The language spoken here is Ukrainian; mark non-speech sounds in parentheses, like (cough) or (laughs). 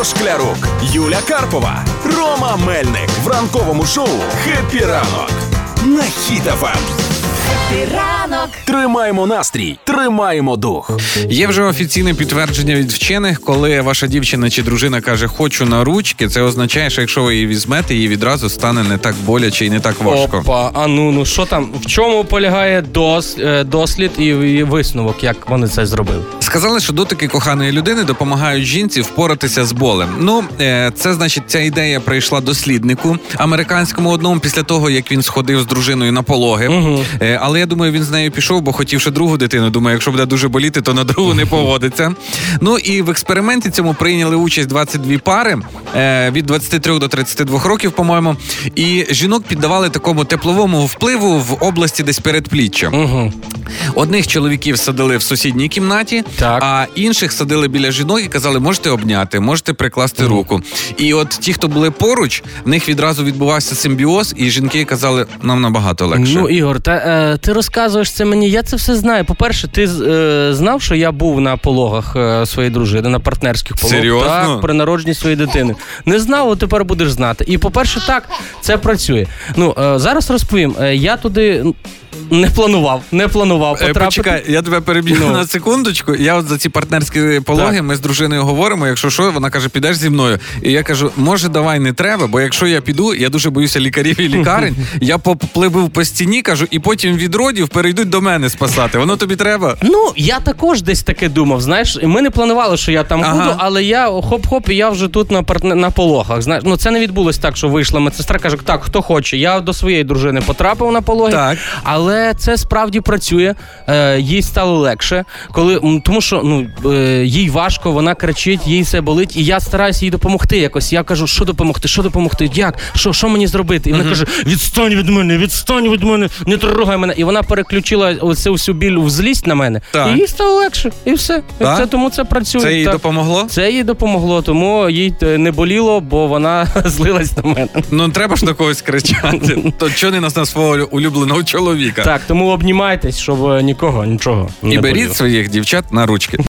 Ігор Шклярук, Юля Карпова, Рома Мельник в ранковому шоу «Happy ранок» на Хіт-FM. Ранок Тримаємо настрій, тримаємо дух. Є вже офіційне підтвердження від вчених, коли ваша дівчина чи дружина каже хочу на ручки, це означає, що якщо ви її візьмете, їй відразу стане не так боляче і не так важко. Опа, а ну ну що там? В чому полягає дос, е, дослід і, і висновок, як вони це зробили? Сказали, що дотики коханої людини допомагають жінці впоратися з болем. Ну, е, це значить, ця ідея прийшла досліднику американському одному після того, як він сходив з дружиною на пологи. Е, Але я думаю, він з нею пішов, бо хотів ще другу дитину. Думаю, якщо буде дуже боліти, то на другу не поводиться. Ну і в експерименті цьому прийняли участь 22 пари е, від 23 до 32 років, по-моєму. І жінок піддавали такому тепловому впливу в області десь передпліччя. Угу. Одних чоловіків садили в сусідній кімнаті, Так. а інших садили біля жінок і казали, можете обняти, можете прикласти руку. І от ті, хто були поруч, в них відразу відбувався симбіоз, і жінки казали, нам набагато легше. Ну, Ігор, та е, ти розказуєш це мені. Я це все знаю. По-перше, ти е, знав, що я був на пологах е, своєї дружини, на партнерських пологах. Серйозно? Так, при народженні своєї дитини. Не знав, от тепер будеш знати. І по-перше, так, це працює. Ну, е, зараз розповім. Е, я туди не планував, не планував Е, потрапити. Почекай, я тебе переб'ю Ну. на секундочку. Я от за ці партнерські пологи, Так. ми з дружиною говоримо. Якщо що, вона каже, підеш зі мною. І я кажу, може, давай не треба, бо якщо я піду, я дуже боюся лікарів і лікарень. (laughs) Я попливив по стіні, кажу, і потім від родів перейдуть до мене спасати. Воно тобі треба. Ну, я також десь таке думав. Знаєш, ми не планували, що я там Ага. буду, але я хоп-хоп, і я вже тут на партне- на пологах. Знаєш, ну це не відбулось так, що вийшла медсестра, каже, так, хто хоче. Я до своєї дружини потрапив на пологи, Так. але це справді працює. Е, їй стало легше, коли тому, що ну е, їй важко, вона кричить, їй все болить, і я стараюся їй допомогти. Якось я кажу, що допомогти, що допомогти, як, що, що мені зробити? І вона каже: відстань від мене, відстань від мене, не трогай мене. І вона переключила оцю всю біль в злість на мене. Так. І їй стало легше, і все. Так? це тому це працює. Це їй так. допомогло? Це їй допомогло, тому їй е, не боліло, бо вона (laughs) злилась на мене. Ну треба ж на когось кричати. То чого не на на свого улюбленого чоловіка? Так, тому обнімайтесь, щоб е, нікого нічого не І боліло. беріть своїх дівчат на ручки.